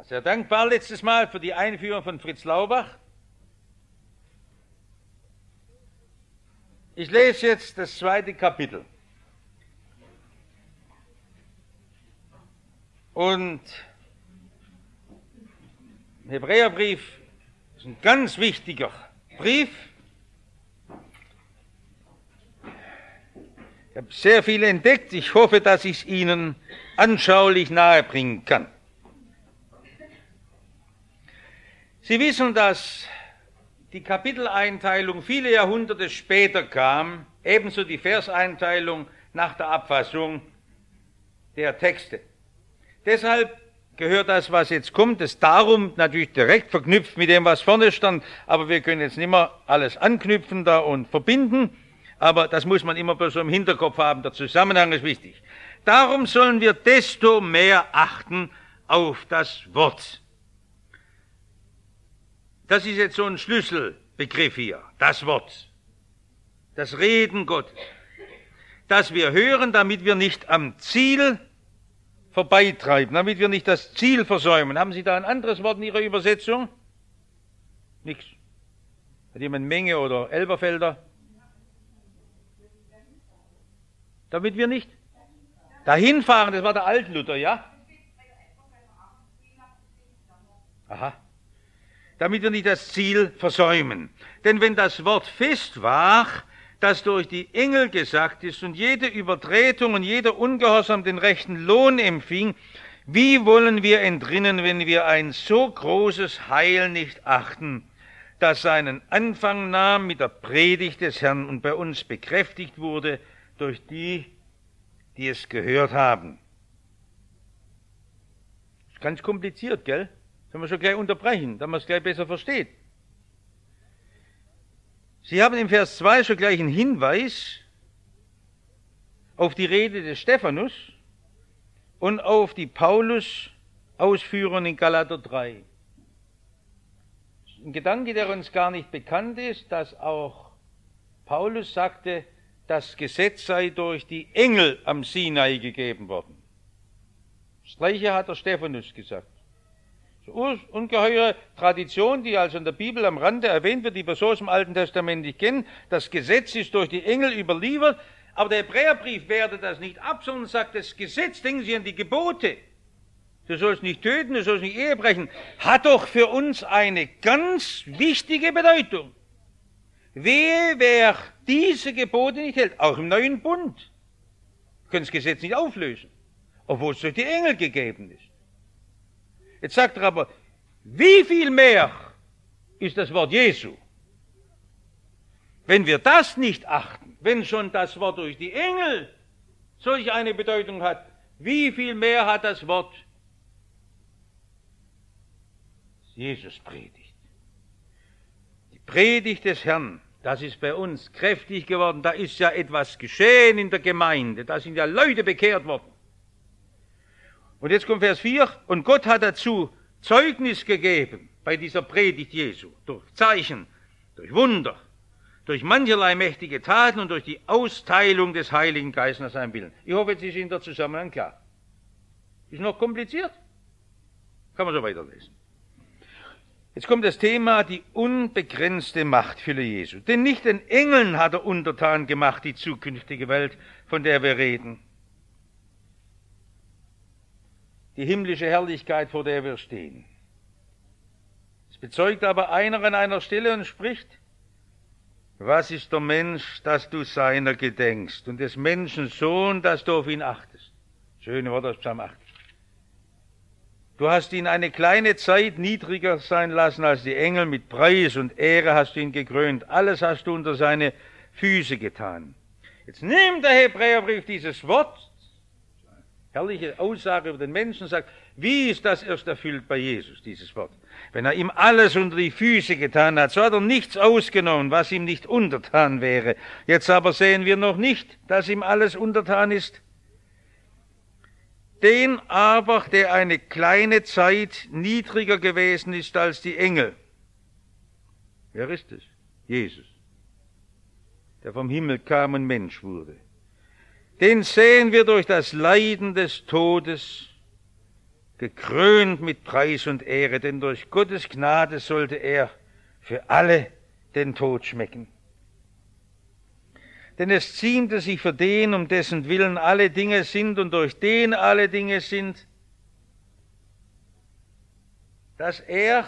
war sehr dankbar letztes Mal für die Einführung von Fritz Laubach. Ich lese jetzt das zweite Kapitel. Und Hebräerbrief ist ein ganz wichtiger Brief. Ich habe sehr viel entdeckt. Ich hoffe, dass ich es Ihnen anschaulich nahebringen kann. Sie wissen, dass die Kapiteleinteilung viele Jahrhunderte später kam, ebenso die Verseinteilung nach der Abfassung der Texte. Deshalb gehört das, was jetzt kommt, ist darum natürlich direkt verknüpft mit dem, was vorne stand, aber wir können jetzt nicht mehr alles anknüpfen da und verbinden, aber das muss man immer so im Hinterkopf haben, der Zusammenhang ist wichtig. Darum sollen wir desto mehr achten auf das Wort. Das ist jetzt so ein Schlüsselbegriff hier, das Wort, das Reden Gottes, dass wir hören, damit wir nicht am Ziel vorbeitreiben, damit wir nicht das Ziel versäumen. Haben Sie da ein anderes Wort in Ihrer Übersetzung? Nichts. Hat jemand Menge oder Elberfelder? Damit wir nicht dahin fahren, das war der Altluther, ja? Aha. Damit wir nicht das Ziel versäumen. Denn wenn das Wort fest war, das durch die Engel gesagt ist und jede Übertretung und jeder Ungehorsam den rechten Lohn empfing, wie wollen wir entrinnen, wenn wir ein so großes Heil nicht achten, das seinen Anfang nahm mit der Predigt des Herrn und bei uns bekräftigt wurde durch die, die es gehört haben. Ist ganz kompliziert, gell? Sollen wir schon gleich unterbrechen, damit man es gleich besser versteht. Sie haben im Vers 2 schon gleich einen Hinweis auf die Rede des Stephanus und auf die Paulus Ausführungen in Galater 3. Ein Gedanke, der uns gar nicht bekannt ist, dass auch Paulus sagte, das Gesetz sei durch die Engel am Sinai gegeben worden. Das gleiche hat der Stephanus gesagt ungeheure Tradition, die also in der Bibel am Rande erwähnt wird, die wir so aus dem Alten Testament nicht kennen. Das Gesetz ist durch die Engel überliefert, aber der Hebräerbrief wertet das nicht ab, sondern sagt, das Gesetz, denken Sie an die Gebote. Du sollst nicht töten, du sollst nicht Ehe brechen, hat doch für uns eine ganz wichtige Bedeutung. Wehe, wer diese Gebote nicht hält, auch im neuen Bund, können das Gesetz nicht auflösen, obwohl es durch die Engel gegeben ist. Jetzt sagt er aber, wie viel mehr ist das Wort Jesu? Wenn wir das nicht achten, wenn schon das Wort durch die Engel solch eine Bedeutung hat, wie viel mehr hat das Wort Jesus predigt? Die Predigt des Herrn, das ist bei uns kräftig geworden, da ist ja etwas geschehen in der Gemeinde, da sind ja Leute bekehrt worden. Und jetzt kommt Vers 4. Und Gott hat dazu Zeugnis gegeben bei dieser Predigt Jesu. Durch Zeichen, durch Wunder, durch mancherlei mächtige Taten und durch die Austeilung des Heiligen Geistes nach seinem Willen. Ich hoffe, jetzt ist Ihnen der Zusammenhang klar. Ist noch kompliziert? Kann man so weiterlesen. Jetzt kommt das Thema die unbegrenzte Machtfülle Jesu. Denn nicht den Engeln hat er untertan gemacht, die zukünftige Welt, von der wir reden, die himmlische Herrlichkeit, vor der wir stehen. Es bezeugt aber einer an einer Stelle und spricht, was ist der Mensch, dass du seiner gedenkst, und des Menschen Sohn, dass du auf ihn achtest. Schöne Worte aus Psalm 8. Du hast ihn eine kleine Zeit niedriger sein lassen als die Engel, mit Preis und Ehre hast du ihn gekrönt, alles hast du unter seine Füße getan. Jetzt nimmt der Hebräerbrief dieses Wort, herrliche Aussage über den Menschen, sagt, wie ist das erst erfüllt bei Jesus, dieses Wort? Wenn er ihm alles unter die Füße getan hat, so hat er nichts ausgenommen, was ihm nicht untertan wäre. Jetzt aber sehen wir noch nicht, dass ihm alles untertan ist. Den aber, der eine kleine Zeit niedriger gewesen ist als die Engel. Wer ist es? Jesus, der vom Himmel kam und Mensch wurde den sehen wir durch das Leiden des Todes, gekrönt mit Preis und Ehre, denn durch Gottes Gnade sollte er für alle den Tod schmecken. Denn es ziemte sich für den, um dessen Willen alle Dinge sind und durch den alle Dinge sind, dass er,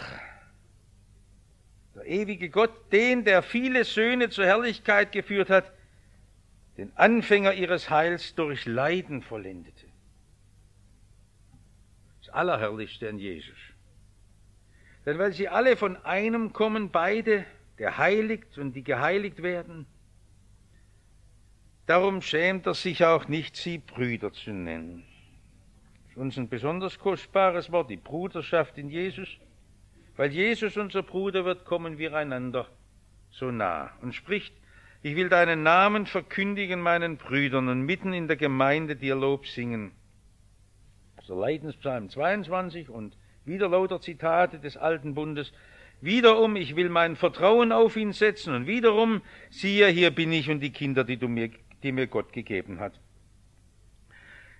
der ewige Gott, den, der viele Söhne zur Herrlichkeit geführt hat, den Anfänger ihres Heils durch Leiden vollendete. Das Allerherrlichste an Jesus. Denn weil sie alle von einem kommen, beide, der heiligt und die geheiligt werden, darum schämt er sich auch nicht, sie Brüder zu nennen. Das ist uns ein besonders kostbares Wort, die Bruderschaft in Jesus. Weil Jesus unser Bruder wird, kommen wir einander so nah und spricht, ich will deinen Namen verkündigen meinen Brüdern und mitten in der Gemeinde dir Lob singen. So Leidenspsalm 22 und wieder lauter Zitate des alten Bundes. Wiederum, ich will mein Vertrauen auf ihn setzen und wiederum, siehe, hier bin ich und die Kinder, die, du mir, die mir Gott gegeben hat.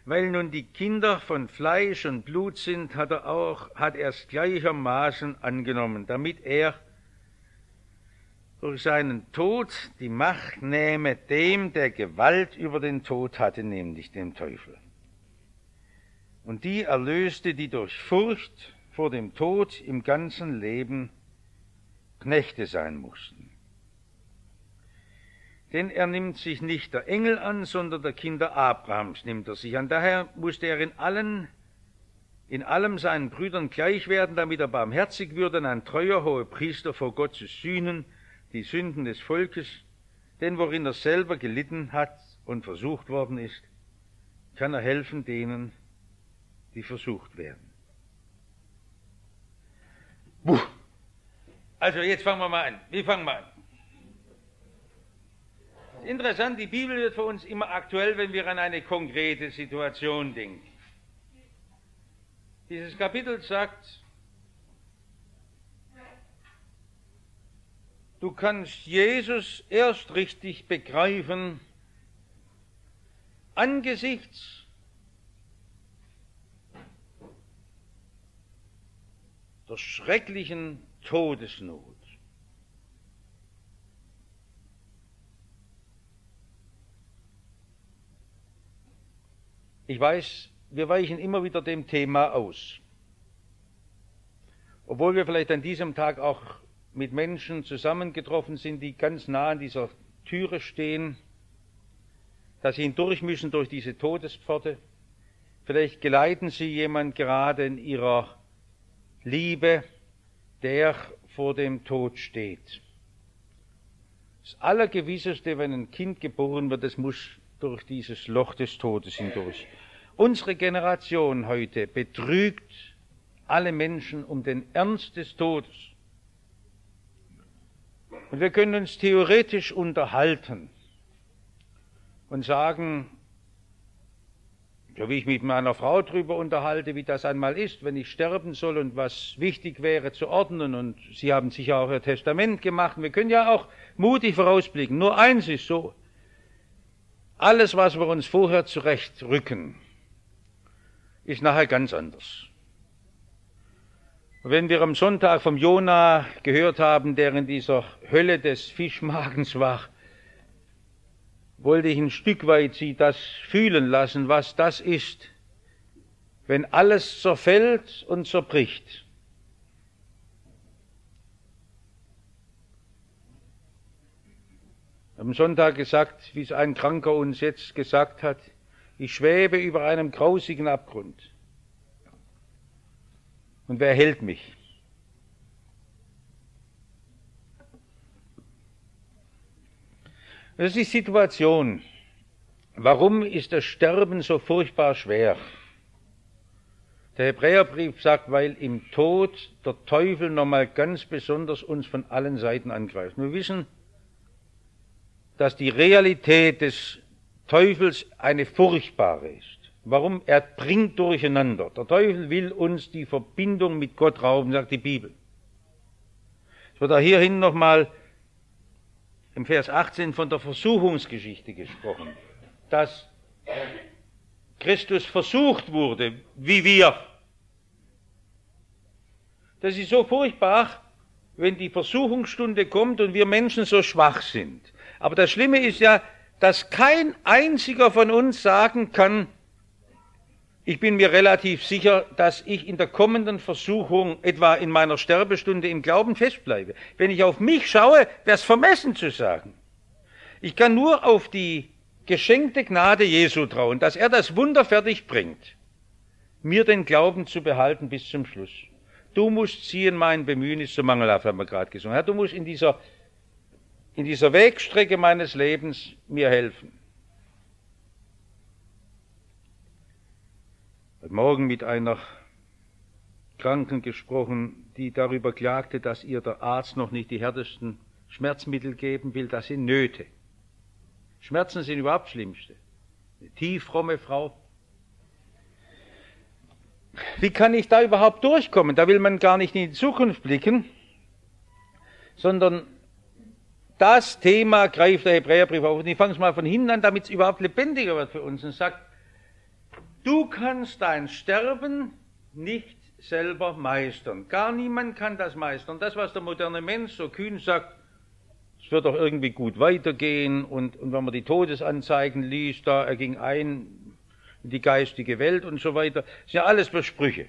Weil nun die Kinder von Fleisch und Blut sind, hat er auch, hat er es gleichermaßen angenommen, damit er durch seinen Tod die Macht nähme dem, der Gewalt über den Tod hatte, nämlich dem Teufel. Und die erlöste, die durch Furcht vor dem Tod im ganzen Leben Knechte sein mussten. Denn er nimmt sich nicht der Engel an, sondern der Kinder Abrahams nimmt er sich an. Daher musste er in allen in allem seinen Brüdern gleich werden, damit er barmherzig würde und ein treuer hoher Priester vor Gott zu sühnen, die Sünden des Volkes, denn worin er selber gelitten hat und versucht worden ist, kann er helfen denen, die versucht werden. Buh. Also jetzt fangen wir mal an. Wie fangen wir an? Interessant, die Bibel wird für uns immer aktuell, wenn wir an eine konkrete Situation denken. Dieses Kapitel sagt, Du kannst Jesus erst richtig begreifen angesichts der schrecklichen Todesnot. Ich weiß, wir weichen immer wieder dem Thema aus. Obwohl wir vielleicht an diesem Tag auch mit Menschen zusammengetroffen sind, die ganz nah an dieser Türe stehen, dass sie hindurch müssen durch diese Todespforte. Vielleicht geleiten sie jemand gerade in ihrer Liebe, der vor dem Tod steht. Das Allergewisseste, wenn ein Kind geboren wird, es muss durch dieses Loch des Todes hindurch. Unsere Generation heute betrügt alle Menschen um den Ernst des Todes. Und wir können uns theoretisch unterhalten und sagen, so wie ich mich mit meiner Frau darüber unterhalte, wie das einmal ist, wenn ich sterben soll und was wichtig wäre zu ordnen. Und Sie haben sicher auch Ihr Testament gemacht. Wir können ja auch mutig vorausblicken. Nur eins ist so, alles, was wir uns vorher zurechtrücken, ist nachher ganz anders. Wenn wir am Sonntag vom Jona gehört haben, der in dieser Hölle des Fischmagens war, wollte ich ein Stück weit Sie das fühlen lassen, was das ist, wenn alles zerfällt und zerbricht. Am Sonntag gesagt, wie es ein Kranker uns jetzt gesagt hat, ich schwebe über einem grausigen Abgrund. Und wer hält mich? Das ist die Situation. Warum ist das Sterben so furchtbar schwer? Der Hebräerbrief sagt, weil im Tod der Teufel nochmal ganz besonders uns von allen Seiten angreift. Wir wissen, dass die Realität des Teufels eine furchtbare ist. Warum? Er bringt durcheinander. Der Teufel will uns die Verbindung mit Gott rauben, sagt die Bibel. Es wird auch hierhin nochmal im Vers 18 von der Versuchungsgeschichte gesprochen, dass Christus versucht wurde, wie wir Das ist so furchtbar, wenn die Versuchungsstunde kommt und wir Menschen so schwach sind. Aber das Schlimme ist ja, dass kein einziger von uns sagen kann, ich bin mir relativ sicher, dass ich in der kommenden Versuchung, etwa in meiner Sterbestunde, im Glauben festbleibe. Wenn ich auf mich schaue, wäre es vermessen zu sagen. Ich kann nur auf die geschenkte Gnade Jesu trauen, dass er das Wunder fertig bringt, mir den Glauben zu behalten bis zum Schluss. Du musst ziehen, mein Bemühen ist so mangelhaft, haben wir gerade gesungen. Herr, du musst in dieser, in dieser Wegstrecke meines Lebens mir helfen. Heute Morgen mit einer Kranken gesprochen, die darüber klagte, dass ihr der Arzt noch nicht die härtesten Schmerzmittel geben will. Das sind Nöte. Schmerzen sind überhaupt schlimmste. Eine tieffromme Frau. Wie kann ich da überhaupt durchkommen? Da will man gar nicht in die Zukunft blicken, sondern das Thema greift der Hebräerbrief auf. Und ich fange es mal von hinten an, damit es überhaupt lebendiger wird für uns und sagt, Du kannst dein Sterben nicht selber meistern. Gar niemand kann das meistern. Das, was der moderne Mensch so kühn sagt, es wird doch irgendwie gut weitergehen und, und wenn man die Todesanzeigen liest, da er ging ein in die geistige Welt und so weiter, sind ja alles Versprüche,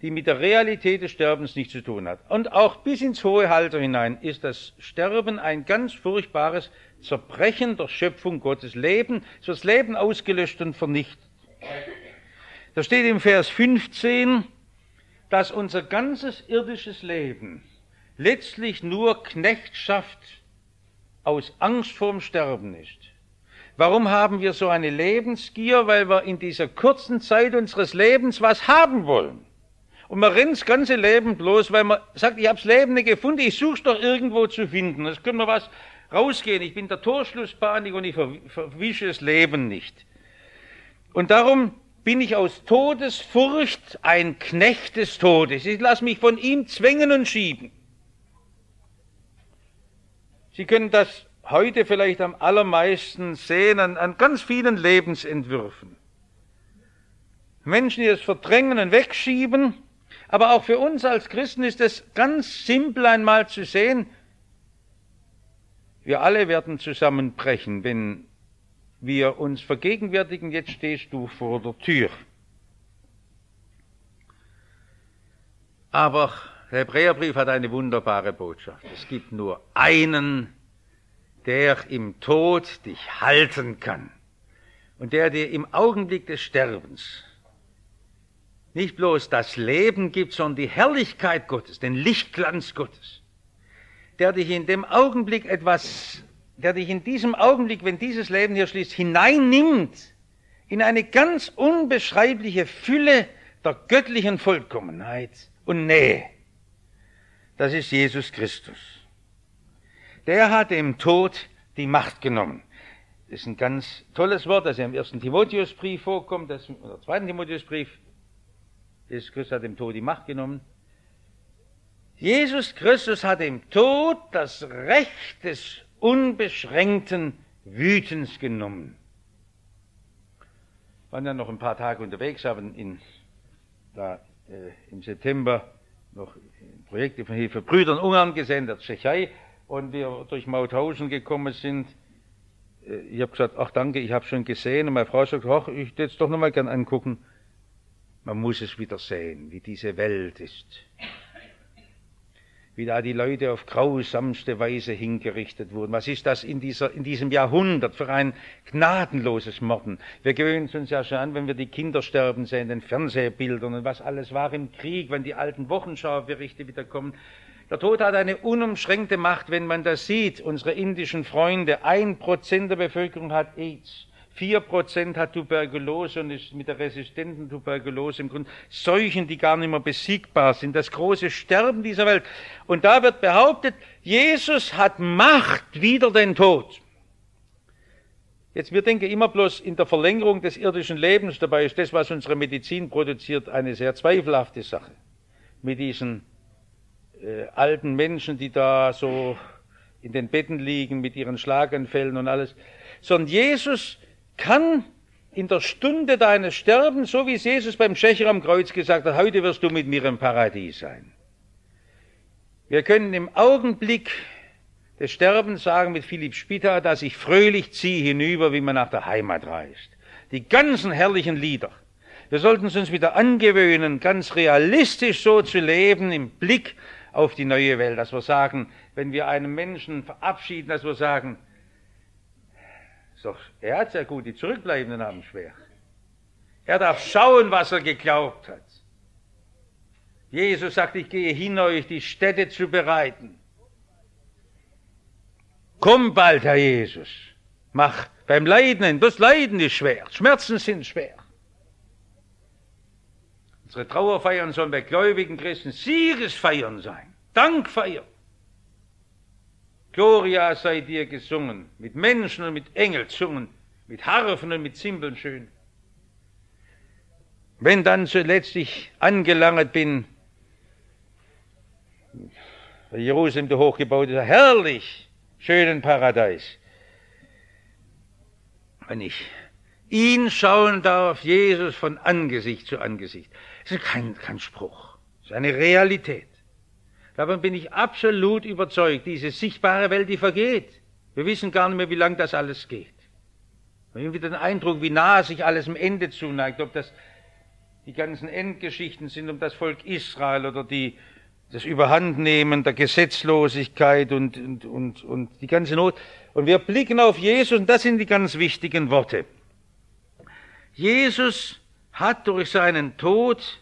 die mit der Realität des Sterbens nichts zu tun hat. Und auch bis ins hohe Alter hinein ist das Sterben ein ganz furchtbares Zerbrechen der Schöpfung Gottes. Leben, es wird das Leben ausgelöscht und vernichtet. Da steht im Vers 15, dass unser ganzes irdisches Leben letztlich nur Knechtschaft aus Angst vorm Sterben ist. Warum haben wir so eine Lebensgier? Weil wir in dieser kurzen Zeit unseres Lebens was haben wollen. Und man rennt das ganze Leben bloß, weil man sagt, ich habe das Leben nicht gefunden, ich suche es doch irgendwo zu finden. Es könnte mir was rausgehen. Ich bin der Torschlusspanik und ich verwische das Leben nicht. Und darum bin ich aus Todesfurcht ein Knecht des Todes. Ich lasse mich von ihm zwängen und schieben. Sie können das heute vielleicht am allermeisten sehen an, an ganz vielen Lebensentwürfen. Menschen, die es verdrängen und wegschieben, aber auch für uns als Christen ist es ganz simpel einmal zu sehen, wir alle werden zusammenbrechen, wenn wir uns vergegenwärtigen, jetzt stehst du vor der Tür. Aber der Hebräerbrief hat eine wunderbare Botschaft. Es gibt nur einen, der im Tod dich halten kann und der dir im Augenblick des Sterbens nicht bloß das Leben gibt, sondern die Herrlichkeit Gottes, den Lichtglanz Gottes, der dich in dem Augenblick etwas der dich in diesem Augenblick, wenn dieses Leben hier schließt, hineinnimmt in eine ganz unbeschreibliche Fülle der göttlichen Vollkommenheit und Nähe. Das ist Jesus Christus. Der hat dem Tod die Macht genommen. Das ist ein ganz tolles Wort, das ja im ersten Timotheusbrief vorkommt, das im zweiten Timotheusbrief. Jesus Christus hat dem Tod die Macht genommen. Jesus Christus hat dem Tod das Recht des unbeschränkten Wütens genommen. Wir waren ja noch ein paar Tage unterwegs, haben in, da, äh, im September noch Projekte von Hilfe Brüdern Ungarn gesehen, der Tschechei, und wir durch Mauthausen gekommen sind. Äh, ich habe gesagt, ach danke, ich habe schon gesehen. Und meine Frau sagt, ach, ich würde es doch nochmal gern angucken. Man muss es wieder sehen, wie diese Welt ist wie da die Leute auf grausamste Weise hingerichtet wurden. Was ist das in, dieser, in diesem Jahrhundert für ein gnadenloses Morden? Wir gewöhnen uns ja schon an, wenn wir die Kinder sterben sehen, den Fernsehbildern und was alles war im Krieg, wenn die alten Wochenschau-Berichte wieder kommen. Der Tod hat eine unumschränkte Macht, wenn man das sieht. Unsere indischen Freunde, ein Prozent der Bevölkerung hat AIDS. Vier Prozent hat Tuberkulose und ist mit der resistenten Tuberkulose im Grunde Seuchen, die gar nicht mehr besiegbar sind. Das große Sterben dieser Welt. Und da wird behauptet, Jesus hat Macht wider den Tod. Jetzt, wir denken immer bloß in der Verlängerung des irdischen Lebens. Dabei ist das, was unsere Medizin produziert, eine sehr zweifelhafte Sache. Mit diesen äh, alten Menschen, die da so in den Betten liegen, mit ihren Schlaganfällen und alles. Sondern Jesus kann in der Stunde deines Sterbens, so wie es Jesus beim Schächer am Kreuz gesagt hat, heute wirst du mit mir im Paradies sein. Wir können im Augenblick des Sterbens sagen mit Philipp Spitta, dass ich fröhlich ziehe hinüber, wie man nach der Heimat reist. Die ganzen herrlichen Lieder. Wir sollten es uns wieder angewöhnen, ganz realistisch so zu leben im Blick auf die neue Welt, dass wir sagen, wenn wir einen Menschen verabschieden, dass wir sagen, doch, er hat ja gut, die Zurückbleibenden haben schwer. Er darf schauen, was er geglaubt hat. Jesus sagt, ich gehe hin, euch die Städte zu bereiten. Komm bald, Herr Jesus. Mach beim Leiden, das Leiden ist schwer, Schmerzen sind schwer. Unsere Trauerfeiern sollen bei gläubigen Christen Siegesfeiern sein, Dankfeiern. Gloria sei dir gesungen, mit Menschen und mit Engelzungen, mit Harfen und mit Zimbeln schön. Wenn dann zuletzt ich angelangt bin, bei Jerusalem der hochgebaut ist, herrlich, schönen Paradies. Wenn ich ihn schauen darf, Jesus von Angesicht zu Angesicht. Das ist kein, kein Spruch, das ist eine Realität. Davon bin ich absolut überzeugt. Diese sichtbare Welt, die vergeht. Wir wissen gar nicht mehr, wie lange das alles geht. Wir haben wieder den Eindruck, wie nah sich alles im Ende zuneigt, ob das die ganzen Endgeschichten sind um das Volk Israel oder die, das Überhandnehmen der Gesetzlosigkeit und, und, und, und die ganze Not. Und wir blicken auf Jesus und das sind die ganz wichtigen Worte. Jesus hat durch seinen Tod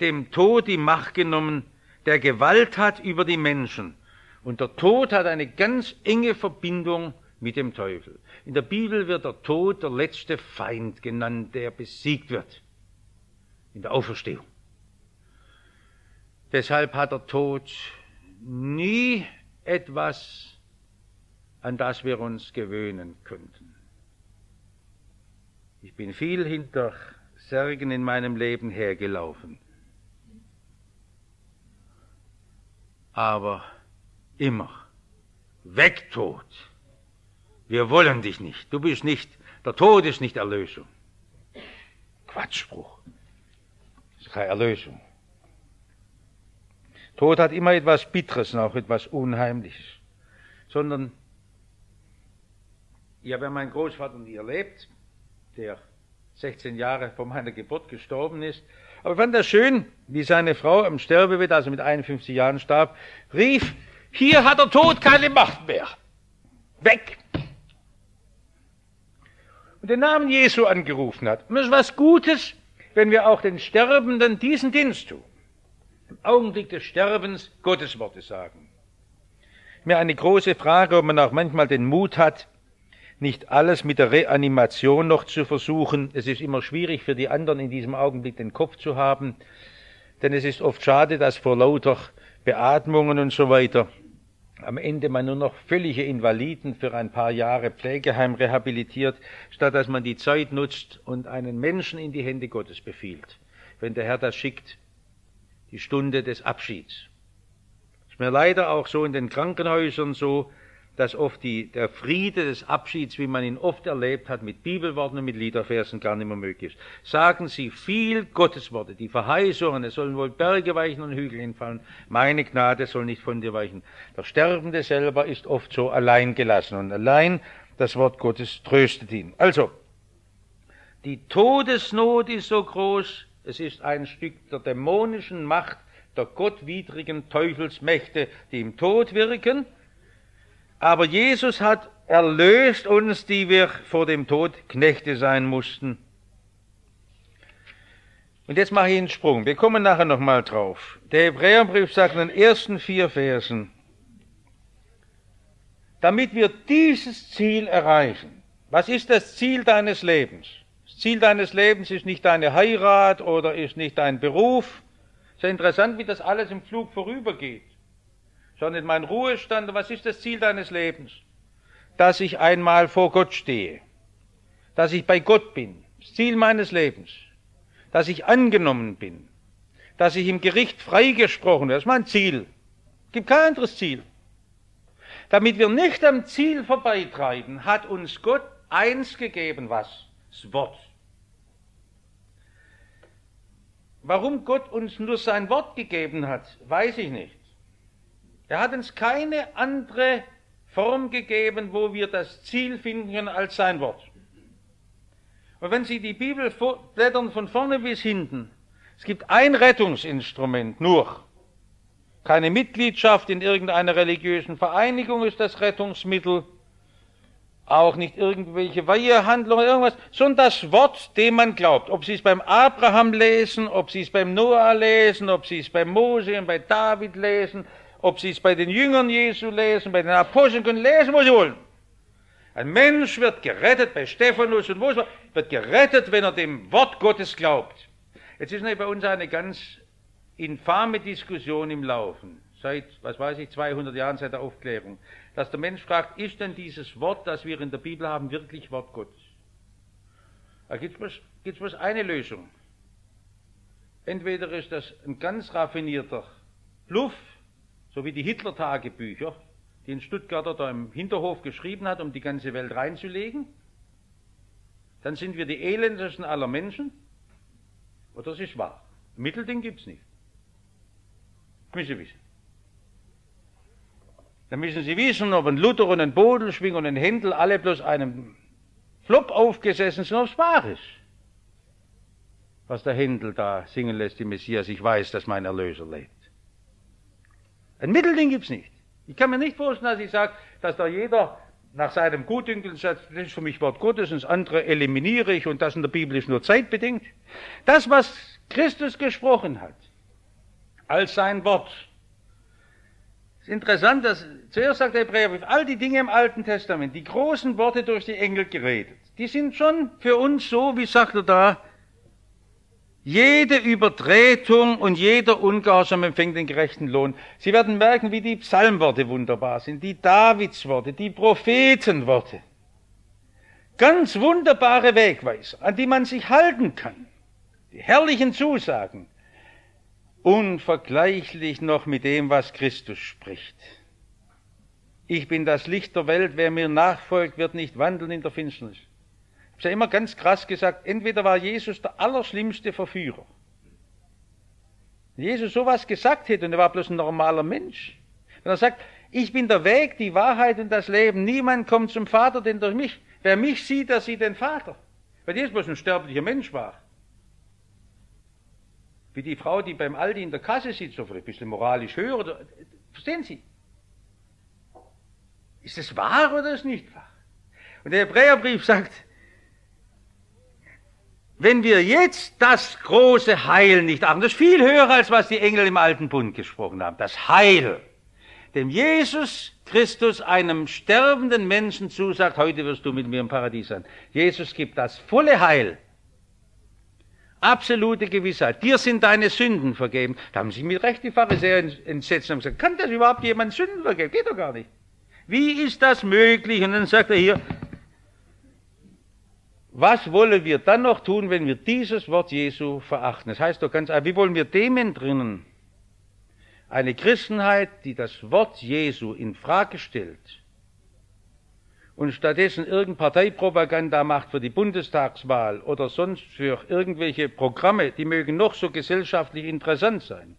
dem Tod die Macht genommen, der Gewalt hat über die Menschen. Und der Tod hat eine ganz enge Verbindung mit dem Teufel. In der Bibel wird der Tod der letzte Feind genannt, der besiegt wird. In der Auferstehung. Deshalb hat der Tod nie etwas, an das wir uns gewöhnen könnten. Ich bin viel hinter Särgen in meinem Leben hergelaufen. Aber immer, weg Tod. Wir wollen dich nicht. Du bist nicht, der Tod ist nicht Erlösung. Quatschspruch. Das ist keine Erlösung. Tod hat immer etwas Bitteres und auch etwas Unheimliches. Sondern, ja meinen Großvater nie erlebt, der 16 Jahre vor meiner Geburt gestorben ist. Aber ich fand das schön, wie seine Frau am Sterbebett, also mit 51 Jahren starb, rief, hier hat der Tod keine Macht mehr. Weg! Und den Namen Jesu angerufen hat. Und das ist was Gutes, wenn wir auch den Sterbenden diesen Dienst tun im Augenblick des Sterbens Gottes Worte sagen. Mir eine große Frage, ob man auch manchmal den Mut hat, nicht alles mit der Reanimation noch zu versuchen. Es ist immer schwierig für die anderen in diesem Augenblick den Kopf zu haben, denn es ist oft schade, dass vor lauter Beatmungen und so weiter am Ende man nur noch völlige Invaliden für ein paar Jahre Pflegeheim rehabilitiert, statt dass man die Zeit nutzt und einen Menschen in die Hände Gottes befiehlt. Wenn der Herr das schickt, die Stunde des Abschieds. Ist mir leider auch so in den Krankenhäusern so, dass oft die, der Friede des Abschieds, wie man ihn oft erlebt hat, mit Bibelworten und mit Liederversen gar nicht mehr möglich ist. Sagen Sie viel Gottesworte, die Verheißungen, es sollen wohl Berge weichen und Hügel hinfallen, meine Gnade soll nicht von dir weichen. Der Sterbende selber ist oft so allein gelassen und allein das Wort Gottes tröstet ihn. Also, die Todesnot ist so groß, es ist ein Stück der dämonischen Macht, der gottwidrigen Teufelsmächte, die im Tod wirken. Aber Jesus hat erlöst uns, die wir vor dem Tod Knechte sein mussten. Und jetzt mache ich einen Sprung. Wir kommen nachher nochmal drauf. Der Hebräerbrief sagt in den ersten vier Versen, damit wir dieses Ziel erreichen. Was ist das Ziel deines Lebens? Ziel deines Lebens ist nicht deine Heirat oder ist nicht dein Beruf. Sehr interessant, wie das alles im Flug vorübergeht. In mein Ruhestand, was ist das Ziel deines Lebens? Dass ich einmal vor Gott stehe. Dass ich bei Gott bin. Das Ziel meines Lebens. Dass ich angenommen bin. Dass ich im Gericht freigesprochen werde. Das ist mein Ziel. Es gibt kein anderes Ziel. Damit wir nicht am Ziel vorbeitreiben, hat uns Gott eins gegeben, was? Das Wort. Warum Gott uns nur sein Wort gegeben hat, weiß ich nicht. Er hat uns keine andere Form gegeben, wo wir das Ziel finden können als sein Wort. Und wenn Sie die Bibel blättern von vorne bis hinten, es gibt ein Rettungsinstrument nur. Keine Mitgliedschaft in irgendeiner religiösen Vereinigung ist das Rettungsmittel, auch nicht irgendwelche Weihehandlungen, irgendwas, sondern das Wort, dem man glaubt. Ob Sie es beim Abraham lesen, ob Sie es beim Noah lesen, ob Sie es bei Mose und bei David lesen, ob Sie es bei den Jüngern Jesu lesen, bei den Aposteln können lesen, wo Sie wollen. Ein Mensch wird gerettet bei Stephanus und wo wird gerettet, wenn er dem Wort Gottes glaubt. Jetzt ist bei uns eine ganz infame Diskussion im Laufen, seit, was weiß ich, 200 Jahren seit der Aufklärung, dass der Mensch fragt, ist denn dieses Wort, das wir in der Bibel haben, wirklich Wort Gottes? Da gibt es bloß, bloß eine Lösung. Entweder ist das ein ganz raffinierter Bluff, so wie die Hitler-Tagebücher, die ein Stuttgarter da im Hinterhof geschrieben hat, um die ganze Welt reinzulegen. Dann sind wir die elendesten aller Menschen. Oder es ist wahr. Mittelding gibt es nicht. Müssen Sie wissen. Dann müssen Sie wissen, ob ein Luther und ein Bodelschwing und ein Händel alle bloß einem Flop aufgesessen sind, es wahr ist. Was der Händel da singen lässt, die Messias, ich weiß, dass mein Erlöser lebt. Ein Mittelding gibt es nicht. Ich kann mir nicht vorstellen, dass ich sage, dass da jeder nach seinem Gutdünkeln sagt, das ist für mich Wort Gottes und das andere eliminiere ich und das in der Bibel ist nur zeitbedingt. Das, was Christus gesprochen hat, als sein Wort. Ist interessant, dass zuerst sagt der Hebräerbrief, all die Dinge im Alten Testament, die großen Worte durch die Engel geredet, die sind schon für uns so, wie sagt er da, jede Übertretung und jeder Ungehorsam empfängt den gerechten Lohn. Sie werden merken, wie die Psalmworte wunderbar sind, die Davidsworte, die Prophetenworte. Ganz wunderbare Wegweiser, an die man sich halten kann. Die herrlichen Zusagen unvergleichlich noch mit dem, was Christus spricht. Ich bin das Licht der Welt, wer mir nachfolgt, wird nicht wandeln in der Finsternis. Habe ja immer ganz krass gesagt, entweder war Jesus der allerschlimmste Verführer. Wenn Jesus sowas gesagt hätte und er war bloß ein normaler Mensch, wenn er sagt, ich bin der Weg, die Wahrheit und das Leben, niemand kommt zum Vater, denn durch mich, wer mich sieht, der sieht den Vater. Weil Jesus bloß ein sterblicher Mensch war. Wie die Frau, die beim Aldi in der Kasse sitzt, so ein bisschen moralisch höher. Oder, verstehen Sie? Ist es wahr oder ist es nicht wahr? Und der Hebräerbrief sagt, wenn wir jetzt das große Heil nicht achten, das ist viel höher, als was die Engel im Alten Bund gesprochen haben, das Heil, dem Jesus Christus einem sterbenden Menschen zusagt, heute wirst du mit mir im Paradies sein. Jesus gibt das volle Heil Absolute Gewissheit. Dir sind deine Sünden vergeben. Da haben sich mit Recht die Pharisäer entsetzt und gesagt, kann das überhaupt jemand Sünden vergeben? Geht doch gar nicht. Wie ist das möglich? Und dann sagt er hier, was wollen wir dann noch tun, wenn wir dieses Wort Jesu verachten? Das heißt doch ganz einfach, wie wollen wir dem entrinnen? Eine Christenheit, die das Wort Jesu in Frage stellt, und stattdessen irgendeine Parteipropaganda macht für die Bundestagswahl oder sonst für irgendwelche Programme, die mögen noch so gesellschaftlich interessant sein,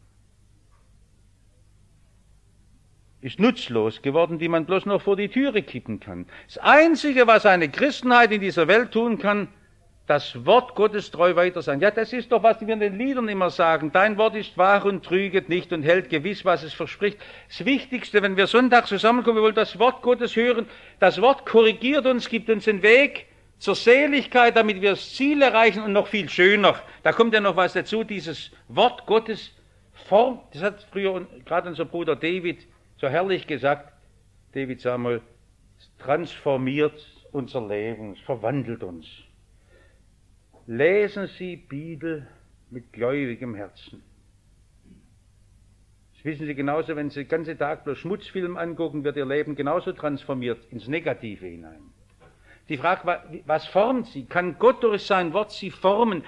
ist nutzlos geworden, die man bloß noch vor die Türe kippen kann. Das Einzige, was eine Christenheit in dieser Welt tun kann, das Wort Gottes treu weiter sein. Ja, das ist doch, was wir in den Liedern immer sagen. Dein Wort ist wahr und trüget nicht und hält gewiss, was es verspricht. Das Wichtigste, wenn wir Sonntag zusammenkommen, wir wollen das Wort Gottes hören. Das Wort korrigiert uns, gibt uns den Weg zur Seligkeit, damit wir das Ziel erreichen und noch viel schöner. Da kommt ja noch was dazu, dieses Wort Gottes formt, das hat früher gerade unser Bruder David so herrlich gesagt, David Samuel, transformiert unser Leben, es verwandelt uns lesen Sie Bibel mit gläubigem Herzen. Das wissen Sie genauso, wenn Sie den ganzen Tag bloß Schmutzfilm angucken, wird Ihr Leben genauso transformiert ins Negative hinein. Die Frage, was formt Sie? Kann Gott durch sein Wort Sie formen?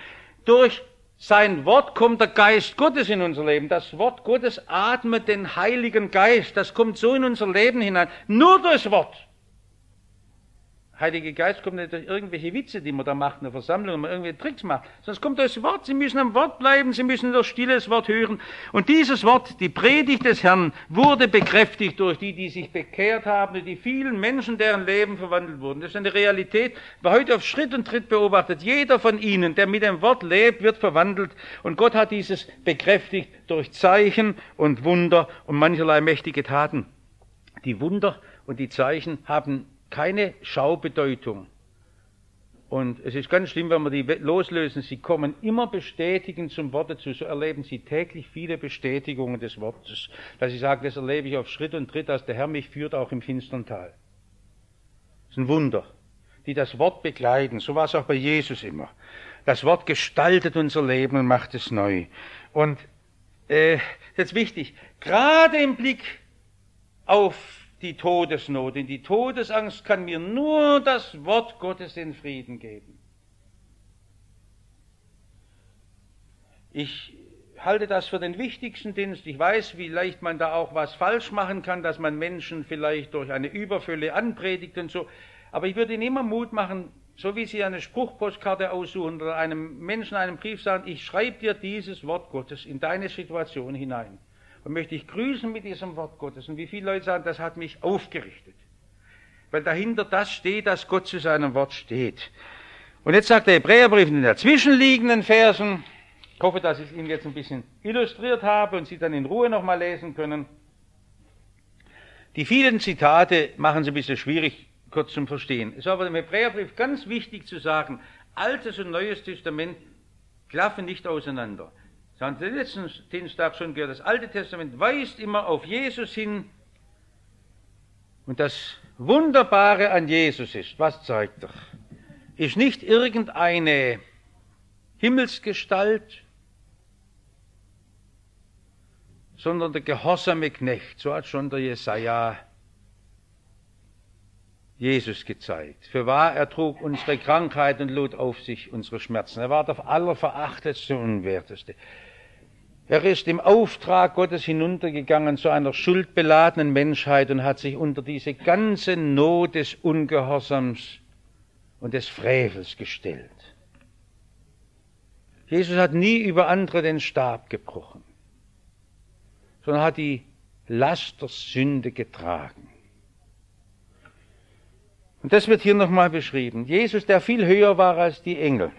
Durch sein Wort kommt der Geist Gottes in unser Leben. Das Wort Gottes atmet den Heiligen Geist. Das kommt so in unser Leben hinein. Nur durchs Wort. Heilige Geist kommt nicht durch irgendwelche Witze, die man da macht in der Versammlung, und man irgendwelche Tricks macht, es kommt das Wort. Sie müssen am Wort bleiben, Sie müssen durch stilles Wort hören. Und dieses Wort, die Predigt des Herrn, wurde bekräftigt durch die, die sich bekehrt haben, durch die vielen Menschen, deren Leben verwandelt wurden. Das ist eine Realität, die heute auf Schritt und Tritt beobachtet. Jeder von Ihnen, der mit dem Wort lebt, wird verwandelt. Und Gott hat dieses bekräftigt durch Zeichen und Wunder und mancherlei mächtige Taten. Die Wunder und die Zeichen haben keine Schaubedeutung. Und es ist ganz schlimm, wenn wir die loslösen. Sie kommen immer bestätigend zum Wort dazu. So erleben Sie täglich viele Bestätigungen des Wortes. Dass Sie sagen, das erlebe ich auf Schritt und Tritt, dass der Herr mich führt, auch im finstern Tal. Das ist ein Wunder, die das Wort begleiten. So war es auch bei Jesus immer. Das Wort gestaltet unser Leben und macht es neu. Und äh, ist wichtig, gerade im Blick auf die Todesnot. In die Todesangst kann mir nur das Wort Gottes den Frieden geben. Ich halte das für den wichtigsten Dienst. Ich weiß, wie leicht man da auch was falsch machen kann, dass man Menschen vielleicht durch eine Überfülle anpredigt und so. Aber ich würde Ihnen immer Mut machen, so wie Sie eine Spruchpostkarte aussuchen oder einem Menschen einen Brief sagen, ich schreibe dir dieses Wort Gottes in deine Situation hinein und möchte ich grüßen mit diesem Wort Gottes. Und wie viele Leute sagen, das hat mich aufgerichtet. Weil dahinter das steht, dass Gott zu seinem Wort steht. Und jetzt sagt der Hebräerbrief in den dazwischenliegenden Versen, ich hoffe, dass ich es Ihnen jetzt ein bisschen illustriert habe und Sie dann in Ruhe nochmal lesen können. Die vielen Zitate machen es ein bisschen schwierig, kurz zum Verstehen. Es ist aber im Hebräerbrief ganz wichtig zu sagen, Altes und Neues Testament klaffen nicht auseinander. Sie haben den letzten Dienstag schon gehört, das Alte Testament weist immer auf Jesus hin. Und das Wunderbare an Jesus ist, was zeigt er? Ist nicht irgendeine Himmelsgestalt, sondern der gehorsame Knecht. So hat schon der Jesaja Jesus gezeigt. Für wahr, er trug unsere Krankheit und lud auf sich unsere Schmerzen. Er war der allerverachtetste und unwerteste. Er ist im Auftrag Gottes hinuntergegangen zu einer schuldbeladenen Menschheit und hat sich unter diese ganze Not des Ungehorsams und des Frevels gestellt. Jesus hat nie über andere den Stab gebrochen, sondern hat die Last der Sünde getragen. Und das wird hier nochmal beschrieben. Jesus, der viel höher war als die Engel,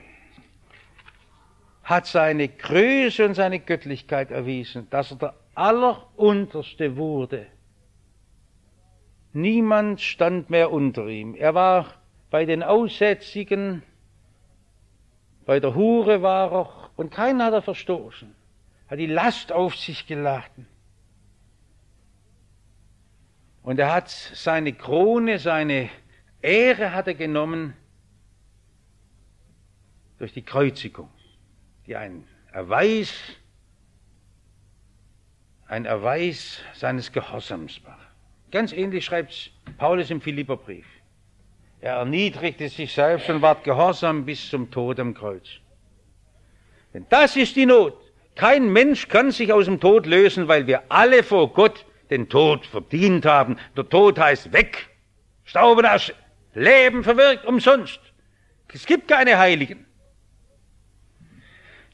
hat seine Größe und seine Göttlichkeit erwiesen, dass er der Allerunterste wurde. Niemand stand mehr unter ihm. Er war bei den Aussätzigen, bei der Hure war er, und keiner hat er verstoßen, hat die Last auf sich geladen. Und er hat seine Krone, seine Ehre hat er genommen durch die Kreuzigung die ein Erweis, ein Erweis seines Gehorsams war. Ganz ähnlich schreibt Paulus im Philipperbrief. Er erniedrigte sich selbst und ward gehorsam bis zum Tod am Kreuz. Denn das ist die Not. Kein Mensch kann sich aus dem Tod lösen, weil wir alle vor Gott den Tod verdient haben. Der Tod heißt weg, Staub und Asche, Leben verwirkt umsonst. Es gibt keine Heiligen.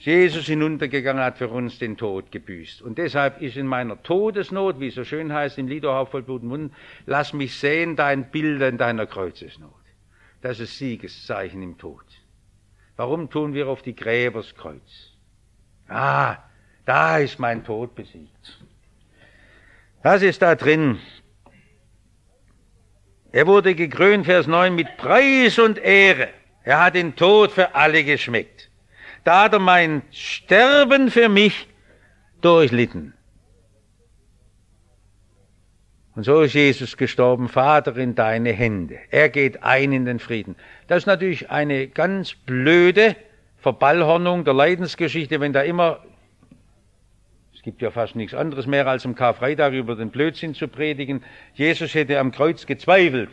Jesus hinuntergegangen hat für uns den Tod gebüßt. Und deshalb ist in meiner Todesnot, wie es so schön heißt im Liederhauf vollbluten Mund, lass mich sehen dein Bild in deiner Kreuzesnot. Das ist Siegeszeichen im Tod. Warum tun wir auf die Gräberskreuz? Ah, da ist mein Tod besiegt. Das ist da drin. Er wurde gekrönt, Vers 9, mit Preis und Ehre. Er hat den Tod für alle geschmeckt da hat er mein Sterben für mich durchlitten. Und so ist Jesus gestorben, Vater, in deine Hände. Er geht ein in den Frieden. Das ist natürlich eine ganz blöde Verballhornung der Leidensgeschichte, wenn da immer, es gibt ja fast nichts anderes mehr als am Karfreitag über den Blödsinn zu predigen, Jesus hätte am Kreuz gezweifelt.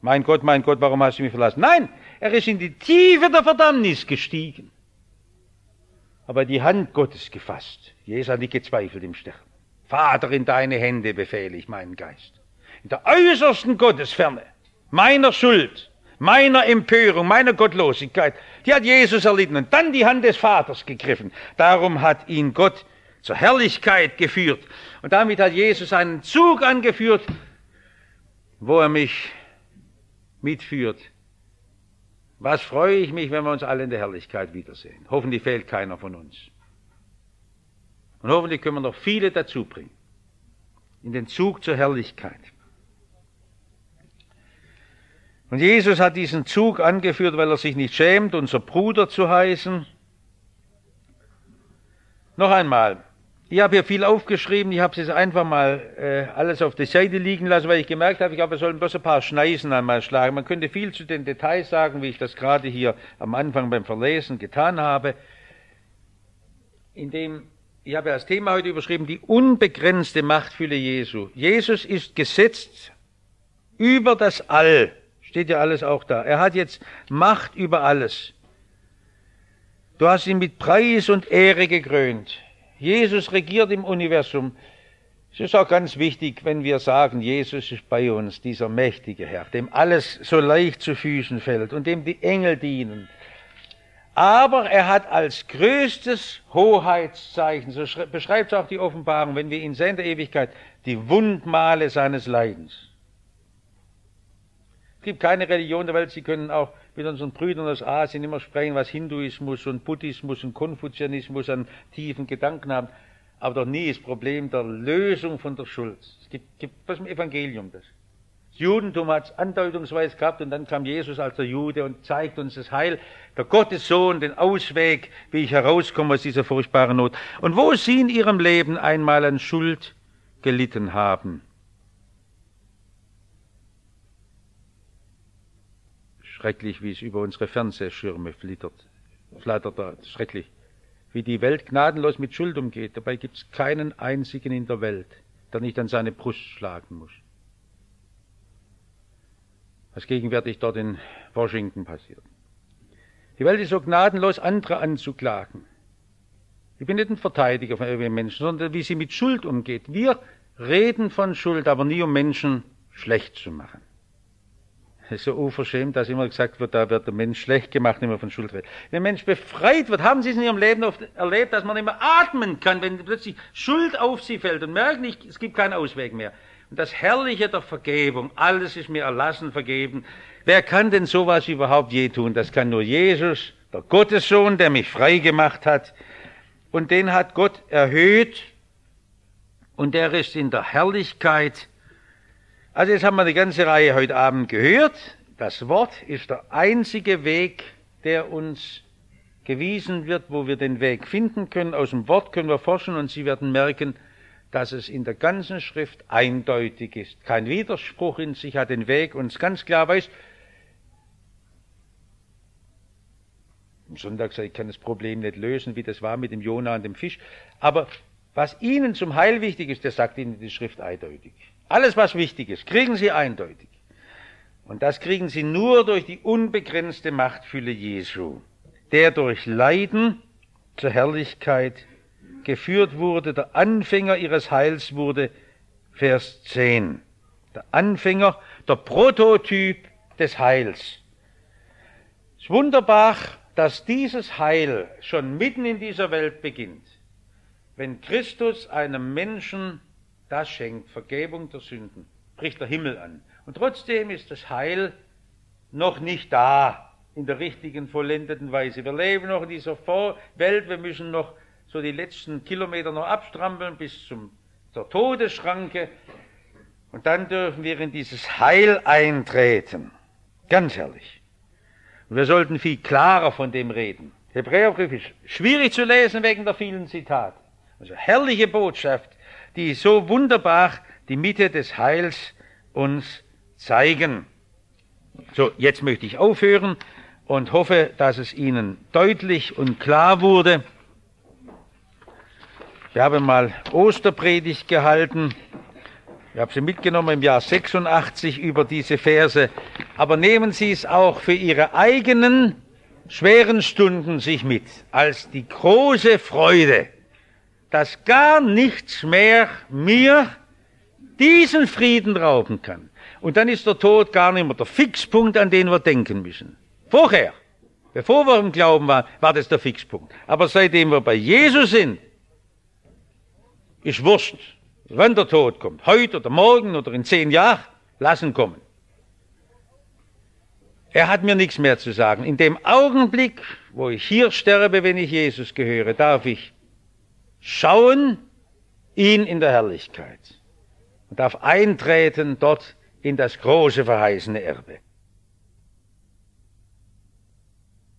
Mein Gott, mein Gott, warum hast du mich verlassen? Nein, er ist in die Tiefe der Verdammnis gestiegen aber die Hand Gottes gefasst. Jesus hat nicht gezweifelt im Sterben. Vater, in deine Hände befehle ich meinen Geist. In der äußersten Gottesferne, meiner Schuld, meiner Empörung, meiner Gottlosigkeit, die hat Jesus erlitten und dann die Hand des Vaters gegriffen. Darum hat ihn Gott zur Herrlichkeit geführt. Und damit hat Jesus einen Zug angeführt, wo er mich mitführt. Was freue ich mich, wenn wir uns alle in der Herrlichkeit wiedersehen. Hoffentlich fehlt keiner von uns. Und hoffentlich können wir noch viele dazu bringen. In den Zug zur Herrlichkeit. Und Jesus hat diesen Zug angeführt, weil er sich nicht schämt, unser Bruder zu heißen. Noch einmal, ich habe hier viel aufgeschrieben, ich habe es jetzt einfach mal äh, alles auf die Seite liegen lassen, weil ich gemerkt habe, ich glaube, wir sollen bloß ein paar Schneisen einmal schlagen. Man könnte viel zu den Details sagen, wie ich das gerade hier am Anfang beim Verlesen getan habe. Indem, ich habe das Thema heute überschrieben, die unbegrenzte Machtfülle Jesu. Jesus ist gesetzt über das All. Steht ja alles auch da. Er hat jetzt Macht über alles. Du hast ihn mit Preis und Ehre gekrönt. Jesus regiert im Universum. Es ist auch ganz wichtig, wenn wir sagen, Jesus ist bei uns, dieser mächtige Herr, dem alles so leicht zu Füßen fällt und dem die Engel dienen. Aber er hat als größtes Hoheitszeichen, so beschreibt es auch die Offenbarung, wenn wir ihn sehen in der Ewigkeit, die Wundmale seines Leidens. Es gibt keine Religion der Welt, sie können auch mit unseren Brüdern aus Asien immer sprechen, was Hinduismus und Buddhismus und Konfuzianismus an tiefen Gedanken haben, aber doch nie das Problem der Lösung von der Schuld. Es gibt, gibt was im Evangelium das. Das Judentum hat es andeutungsweise gehabt und dann kam Jesus als der Jude und zeigt uns das Heil, der Gottessohn, den Ausweg, wie ich herauskomme aus dieser furchtbaren Not. Und wo sie in ihrem Leben einmal an Schuld gelitten haben, Schrecklich, wie es über unsere Fernsehschirme flittert, flattert schrecklich. Wie die Welt gnadenlos mit Schuld umgeht. Dabei gibt es keinen einzigen in der Welt, der nicht an seine Brust schlagen muss. Was gegenwärtig dort in Washington passiert. Die Welt ist so gnadenlos, andere anzuklagen. Ich bin nicht ein Verteidiger von irgendwelchen Menschen, sondern wie sie mit Schuld umgeht. Wir reden von Schuld, aber nie um Menschen schlecht zu machen so unverschämt, dass immer gesagt wird, da wird der Mensch schlecht gemacht, man von Schuld redet. Wenn ein Mensch befreit wird, haben Sie es in Ihrem Leben oft erlebt, dass man mehr atmen kann, wenn plötzlich Schuld auf Sie fällt und merkt nicht, es gibt keinen Ausweg mehr. Und das Herrliche der Vergebung, alles ist mir erlassen, vergeben. Wer kann denn sowas überhaupt je tun? Das kann nur Jesus, der Gottessohn, der mich frei gemacht hat. Und den hat Gott erhöht und der ist in der Herrlichkeit also jetzt haben wir die ganze Reihe heute Abend gehört. Das Wort ist der einzige Weg, der uns gewiesen wird, wo wir den Weg finden können. Aus dem Wort können wir forschen und Sie werden merken, dass es in der ganzen Schrift eindeutig ist. Kein Widerspruch in sich hat den Weg uns ganz klar weiß. Am Sonntag sage ich, kann das Problem nicht lösen, wie das war mit dem Jona und dem Fisch. Aber was Ihnen zum Heil wichtig ist, das sagt Ihnen die Schrift eindeutig. Alles, was wichtig ist, kriegen Sie eindeutig. Und das kriegen Sie nur durch die unbegrenzte Machtfülle Jesu, der durch Leiden zur Herrlichkeit geführt wurde, der Anfänger ihres Heils wurde, Vers 10. Der Anfänger, der Prototyp des Heils. Es ist wunderbar, dass dieses Heil schon mitten in dieser Welt beginnt. Wenn Christus einem Menschen das schenkt Vergebung der Sünden, bricht der Himmel an. Und trotzdem ist das Heil noch nicht da in der richtigen, vollendeten Weise. Wir leben noch in dieser Welt, wir müssen noch so die letzten Kilometer noch abstrampeln bis zum, zur Todesschranke. Und dann dürfen wir in dieses Heil eintreten. Ganz herrlich. Und wir sollten viel klarer von dem reden. Hebräerbrief ist schwierig zu lesen wegen der vielen Zitate. Also herrliche Botschaft, die so wunderbar die Mitte des Heils uns zeigen. So, jetzt möchte ich aufhören und hoffe, dass es Ihnen deutlich und klar wurde. Ich habe mal Osterpredigt gehalten. Ich habe sie mitgenommen im Jahr 86 über diese Verse. Aber nehmen Sie es auch für Ihre eigenen schweren Stunden sich mit als die große Freude, dass gar nichts mehr mir diesen Frieden rauben kann. Und dann ist der Tod gar nicht mehr der Fixpunkt, an den wir denken müssen. Vorher, bevor wir im Glauben waren, war das der Fixpunkt. Aber seitdem wir bei Jesus sind, ist wurscht, wann der Tod kommt. Heute oder morgen oder in zehn Jahren, lassen kommen. Er hat mir nichts mehr zu sagen. In dem Augenblick, wo ich hier sterbe, wenn ich Jesus gehöre, darf ich schauen, ihn in der Herrlichkeit und darf eintreten dort in das große verheißene Erbe.